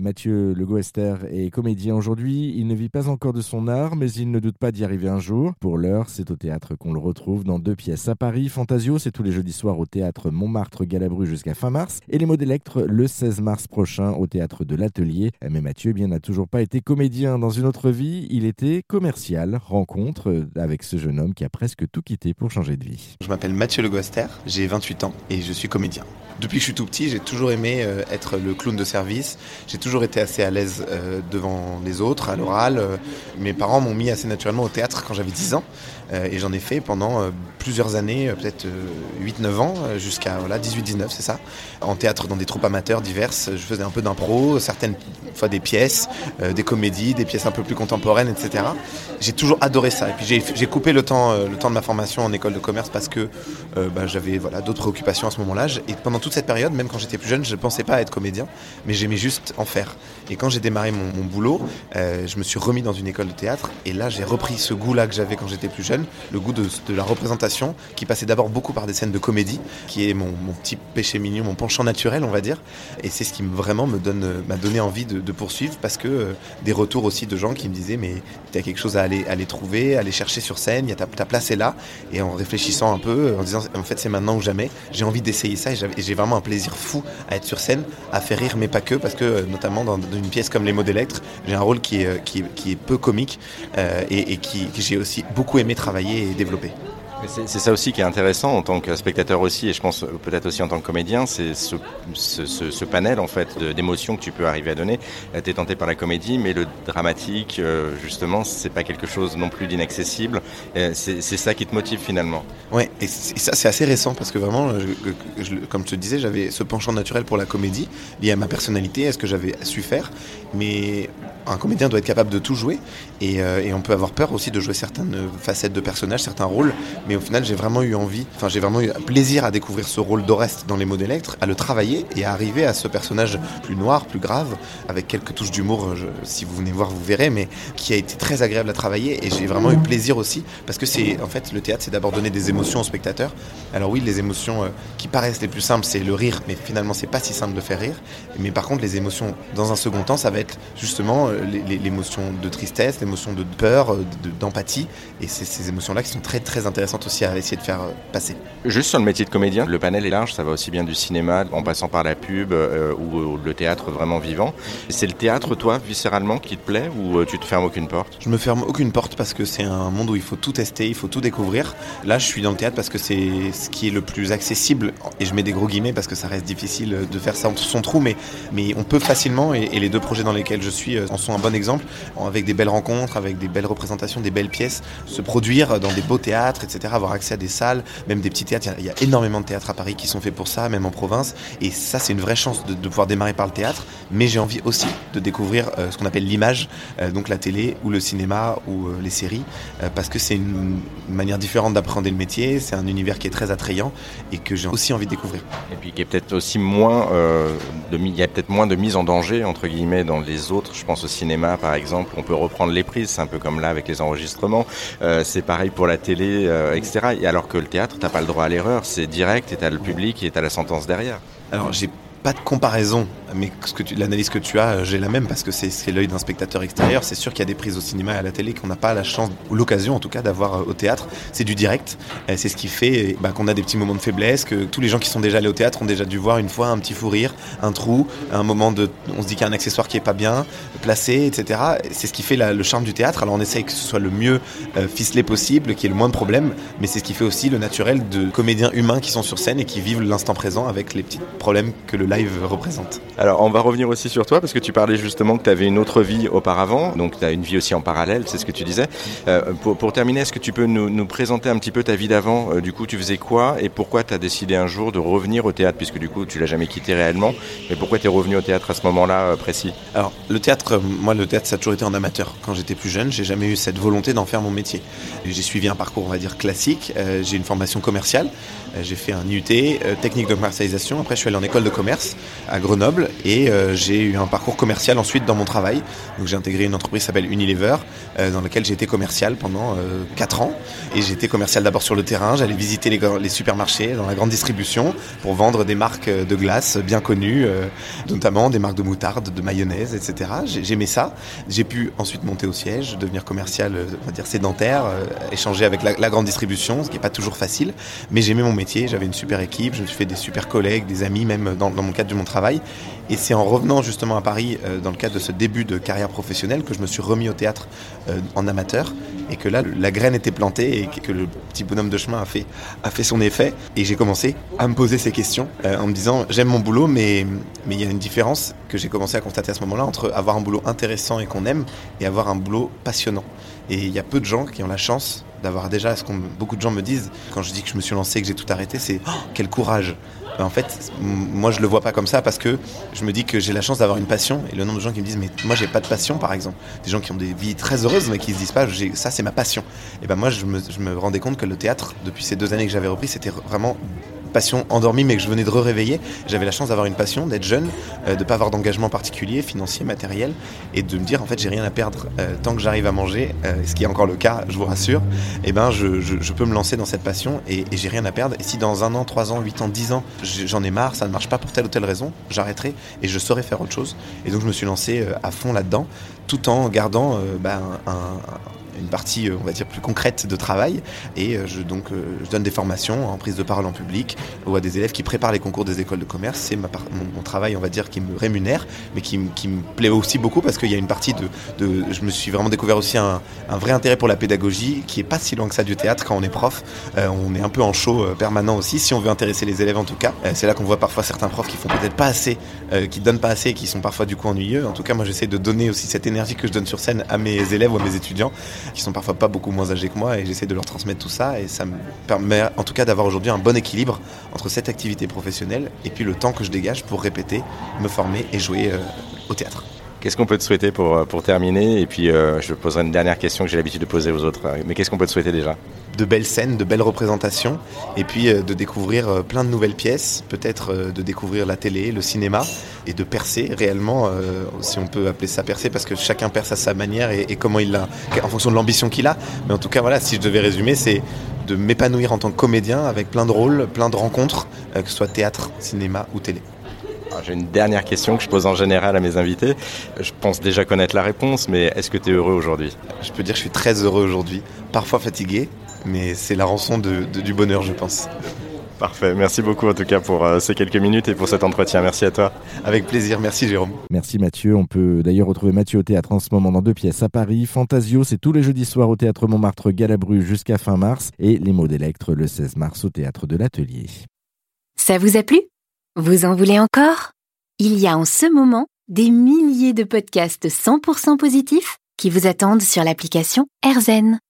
Mathieu Le Goester est comédien aujourd'hui. Il ne vit pas encore de son art, mais il ne doute pas d'y arriver un jour. Pour l'heure, c'est au théâtre qu'on le retrouve dans deux pièces à Paris. Fantasio, c'est tous les jeudis soirs au théâtre Montmartre-Galabru jusqu'à fin mars. Et Les mots d'Electre le 16 mars prochain au théâtre de l'Atelier. Mais Mathieu, eh bien, n'a toujours pas été comédien dans une autre vie. Il était commercial. Rencontre avec ce jeune homme qui a presque tout quitté pour changer de vie. Je m'appelle Mathieu Le Goester, j'ai 28 ans et je suis comédien. Depuis que je suis tout petit, j'ai toujours aimé euh, être le clown de service. Toujours été assez à l'aise euh, devant les autres, à l'oral. Euh, mes parents m'ont mis assez naturellement au théâtre quand j'avais 10 ans. et j'en ai fait pendant plusieurs années, peut-être 8-9 ans, jusqu'à voilà, 18-19, c'est ça. En théâtre, dans des troupes amateurs diverses. Je faisais un peu d'impro, certaines fois des pièces, des comédies, des pièces un peu plus contemporaines, etc. J'ai toujours adoré ça. Et puis j'ai coupé le temps, le temps de ma formation en école de commerce parce que bah, j'avais voilà, d'autres préoccupations à ce moment-là. Et pendant toute cette période, même quand j'étais plus jeune, je ne pensais pas être comédien, mais j'aimais juste en Et quand j'ai démarré mon, boulot, euh, je me suis remis dans une école de théâtre, et là j'ai repris ce goût-là que j'avais quand j'étais plus jeune, le goût de, la représentation, qui passait d'abord beaucoup par des scènes de comédie, qui est mon, petit péché mignon, mon penchant naturel, on va dire. Et c'est ce qui vraiment me m'a donné envie de, poursuivre, parce que euh, des retours aussi de gens qui me disaient, mais tu as quelque chose à aller, trouver, aller chercher sur scène, y a ta, ta place est là. Et en réfléchissant un peu, en disant, en fait c'est maintenant ou jamais, j'ai envie d'essayer ça, et j'ai vraiment un plaisir fou à être sur scène, à faire rire, mais pas que, parce que euh, notamment dans, une pièce comme Les mots d'Electre, j'ai un rôle qui est, euh, qui, peu comique euh, et, et qui, que j'ai aussi beaucoup aimé travailler et développer. C'est ça aussi qui est intéressant en tant que spectateur aussi, et je pense peut-être aussi en tant que comédien, c'est ce, panel en fait d'émotions que tu peux arriver à donner. Tu es tenté par la comédie, mais le dramatique, justement, c'est pas quelque chose non plus d'inaccessible. C'est ça qui te motive finalement. Ouais, et, ça c'est assez récent parce que vraiment, comme je te disais, j'avais ce penchant naturel pour la comédie lié à ma personnalité, à ce que j'avais su faire, mais un comédien doit être capable de tout jouer et, euh, et, on peut avoir peur aussi de jouer certaines facettes de personnages, certains rôles, mais au final j'ai vraiment eu envie, enfin j'ai vraiment eu plaisir à découvrir ce rôle d'Oreste dans Les mots à le travailler et à arriver à ce personnage plus noir, plus grave, avec quelques touches d'humour, si vous venez voir vous verrez, mais qui a été très agréable à travailler et j'ai vraiment eu plaisir aussi parce que c'est en fait le théâtre c'est d'abord donner des émotions aux spectateurs. Alors oui les émotions euh, qui paraissent les plus simples c'est le rire, mais finalement c'est pas si simple de faire rire. Mais par contre les émotions dans un second temps ça va être justement euh, l'émotion de tristesse, l'émotion de peur, euh, d'empathie. Et c'est ces émotions-là qui sont très très intéressantes aussi à essayer de faire euh, passer. Juste sur le métier de comédien, le panel est large, ça va aussi bien du cinéma en passant par la pub euh, ou, le théâtre vraiment vivant. C'est le théâtre, toi, viscéralement, qui te plaît ou tu te fermes aucune porte? Je me ferme aucune porte parce que c'est un monde où il faut tout tester, il faut tout découvrir. Là, je suis dans le théâtre parce que c'est ce qui est le plus accessible. Et je mets des gros guillemets parce que ça reste difficile de faire ça entre son trou, mais, mais on peut facilement, et, et les deux projets dans lesquels je suis en sont un bon exemple, avec des belles rencontres, avec des belles représentations, des belles pièces, se produire dans des beaux théâtres, etc., avoir accès à des salles, même des petits théâtres. Il y, a, énormément de théâtres à Paris qui sont faits pour ça, même en province. Et ça, c'est une vraie chance de, pouvoir démarrer par le théâtre. Mais j'ai envie aussi de découvrir euh, ce qu'on appelle l'image, euh, donc la télé ou le cinéma ou euh, les séries, parce que c'est une, manière différente d'appréhender le métier. C'est un univers qui est très attrayant et que j'ai aussi envie de découvrir. Et puis qui est peut-être aussi moins, il y a peut-être moins de mise en danger entre guillemets dans les autres. Je pense au cinéma par exemple, on peut reprendre les prises, c'est un peu comme là avec les enregistrements. C'est pareil pour la télé, etc. Et alors que le théâtre, t'as pas le droit à l'erreur, c'est direct, et t'as le public et t'as la sentence derrière. Alors j'ai pas de comparaison, mais l'analyse que tu as, euh, j'ai la même parce que c'est l'œil d'un spectateur extérieur. C'est sûr qu'il y a des prises au cinéma et à la télé qu'on n'a pas la chance ou l'occasion en tout cas d'avoir euh, au théâtre. C'est du direct. C'est ce qui fait bah, qu'on a des petits moments de faiblesse, que tous les gens qui sont déjà allés au théâtre ont déjà dû voir une fois un petit fou rire, un trou, un moment de. On se dit qu'il y a un accessoire qui est pas bien placé, etc. C'est ce qui fait le charme du théâtre. Alors on essaye que ce soit le mieux euh, ficelé possible, qu'il y ait le moins de problèmes, mais c'est ce qui fait aussi le naturel de comédiens humains qui sont sur scène et qui vivent l'instant présent avec les petits problèmes que le live représente. Alors, on va revenir aussi sur toi parce que tu parlais justement que tu avais une autre vie auparavant, donc tu as une vie aussi en parallèle, c'est ce que tu disais. Euh, pour, terminer, est-ce que tu peux nous, présenter un petit peu ta vie d'avant euh, Du coup, tu faisais quoi et pourquoi tu as décidé un jour de revenir au théâtre puisque du coup, tu l'as jamais quitté réellement, mais pourquoi tu es revenu au théâtre à ce moment-là euh, précis? Alors, le théâtre, moi, le théâtre, ça a toujours été en amateur. Quand j'étais plus jeune, j'ai jamais eu cette volonté d'en faire mon métier. J'ai suivi un parcours, on va dire, classique. j'ai une formation commerciale. j'ai fait un IUT, technique de commercialisation. Après, je suis allé en école de commerce à Grenoble et euh, j'ai eu un parcours commercial ensuite dans mon travail. Donc j'ai intégré une entreprise qui s'appelle Unilever euh, dans laquelle j'ai été commercial pendant 4 ans et j'ai été commercial d'abord sur le terrain, j'allais visiter les, les, supermarchés dans la grande distribution pour vendre des marques de glace bien connues, notamment des marques de moutarde, de mayonnaise, etc. J'aimais ça. J'ai pu ensuite monter au siège, devenir commercial, on va dire sédentaire, échanger avec la, la grande distribution, ce qui n'est pas toujours facile, mais j'aimais mon métier, j'avais une super équipe, je me suis fait des super collègues, des amis même dans, mon cadre de mon travail. Et c'est en revenant justement à Paris euh, dans le cadre de ce début de carrière professionnelle que je me suis remis au théâtre euh, en amateur et que là la graine était plantée et que le petit bonhomme de chemin a fait, son effet. Et j'ai commencé à me poser ces questions euh, en me disant j'aime mon boulot mais mais il y a une différence que j'ai commencé à constater à ce moment-là entre avoir un boulot intéressant et qu'on aime et avoir un boulot passionnant. Et il y a peu de gens qui ont la chance d'avoir déjà ce que beaucoup de gens me disent quand je dis que je me suis lancé, que j'ai tout arrêté, c'est oh, quel courage. En fait, moi je le vois pas comme ça parce que je me dis que j'ai la chance d'avoir une passion et le nombre de gens qui me disent mais moi j'ai pas de passion par exemple, des gens qui ont des vies très heureuses mais qui se disent pas ça c'est ma passion. Et ben moi je me rendais compte que le théâtre depuis ces deux années que j'avais repris c'était vraiment passion endormie mais que je venais de réveiller. J'avais la chance d'avoir une passion, d'être jeune, euh, de pas avoir d'engagement particulier, financier, matériel, et de me dire en fait j'ai rien à perdre euh, tant que j'arrive à manger, euh, ce qui est encore le cas, je vous rassure. Et eh ben je, peux me lancer dans cette passion et, et j'ai rien à perdre. Et si dans un an, trois ans, huit ans, dix ans, j'en ai marre, ça ne marche pas pour telle ou telle raison, j'arrêterai et je saurai faire autre chose. Et donc je me suis lancé à fond là-dedans, tout en gardant ben, un, une partie, euh, on va dire, plus concrète de travail. Et euh, je, donc, euh, je donne des formations en prise de parole en public ou à des élèves qui préparent les concours des écoles de commerce. C'est mon, mon, travail, on va dire, qui me rémunère, mais qui, qui me plaît aussi beaucoup parce qu'il y a une partie de, de, Je me suis vraiment découvert aussi un, un, vrai intérêt pour la pédagogie qui est pas si loin que ça du théâtre quand on est prof. on est un peu en show permanent aussi, si on veut intéresser les élèves en tout cas. c'est là qu'on voit parfois certains profs qui font peut-être pas assez, qui donnent pas assez, qui sont parfois du coup ennuyeux. En tout cas, moi j'essaie de donner aussi cette énergie que je donne sur scène à mes élèves ou à mes étudiants qui sont parfois pas beaucoup moins âgés que moi et j'essaie de leur transmettre tout ça et ça me permet en tout cas d'avoir aujourd'hui un bon équilibre entre cette activité professionnelle et puis le temps que je dégage pour répéter, me former et jouer euh, au théâtre. Qu'est-ce qu'on peut te souhaiter pour, euh, terminer? Et puis euh, je poserai une dernière question que j'ai l'habitude de poser aux autres. Mais qu'est-ce qu'on peut te souhaiter déjà? De belles scènes, de belles représentations, et puis de découvrir plein de nouvelles pièces, peut-être de découvrir la télé, le cinéma, et de percer réellement, si on peut appeler ça percer, parce que chacun perce à sa manière et, et comment il l'a, en fonction de l'ambition qu'il a. Mais en tout cas, voilà, si je devais résumer, c'est de m'épanouir en tant que comédien avec plein de rôles, plein de rencontres, que ce soit théâtre, cinéma ou télé. J'ai une dernière question que je pose en général à mes invités. Je pense déjà connaître la réponse, mais est-ce que tu es heureux aujourd'hui? Je peux dire que je suis très heureux aujourd'hui, parfois fatigué, mais c'est la rançon de, du bonheur, je pense. Parfait, merci beaucoup en tout cas pour euh, ces quelques minutes et pour cet entretien. Merci à toi. Avec plaisir, merci Jérôme. Merci Mathieu. On peut d'ailleurs retrouver Mathieu au théâtre en ce moment dans deux pièces à Paris. Fantasio, c'est tous les jeudis soirs au théâtre Montmartre Galabru jusqu'à fin mars et Les mots d'Electre le 16 mars au théâtre de l'Atelier. Ça vous a plu? Vous en voulez encore? Il y a en ce moment des milliers de podcasts 100% positifs qui vous attendent sur l'application AirZen.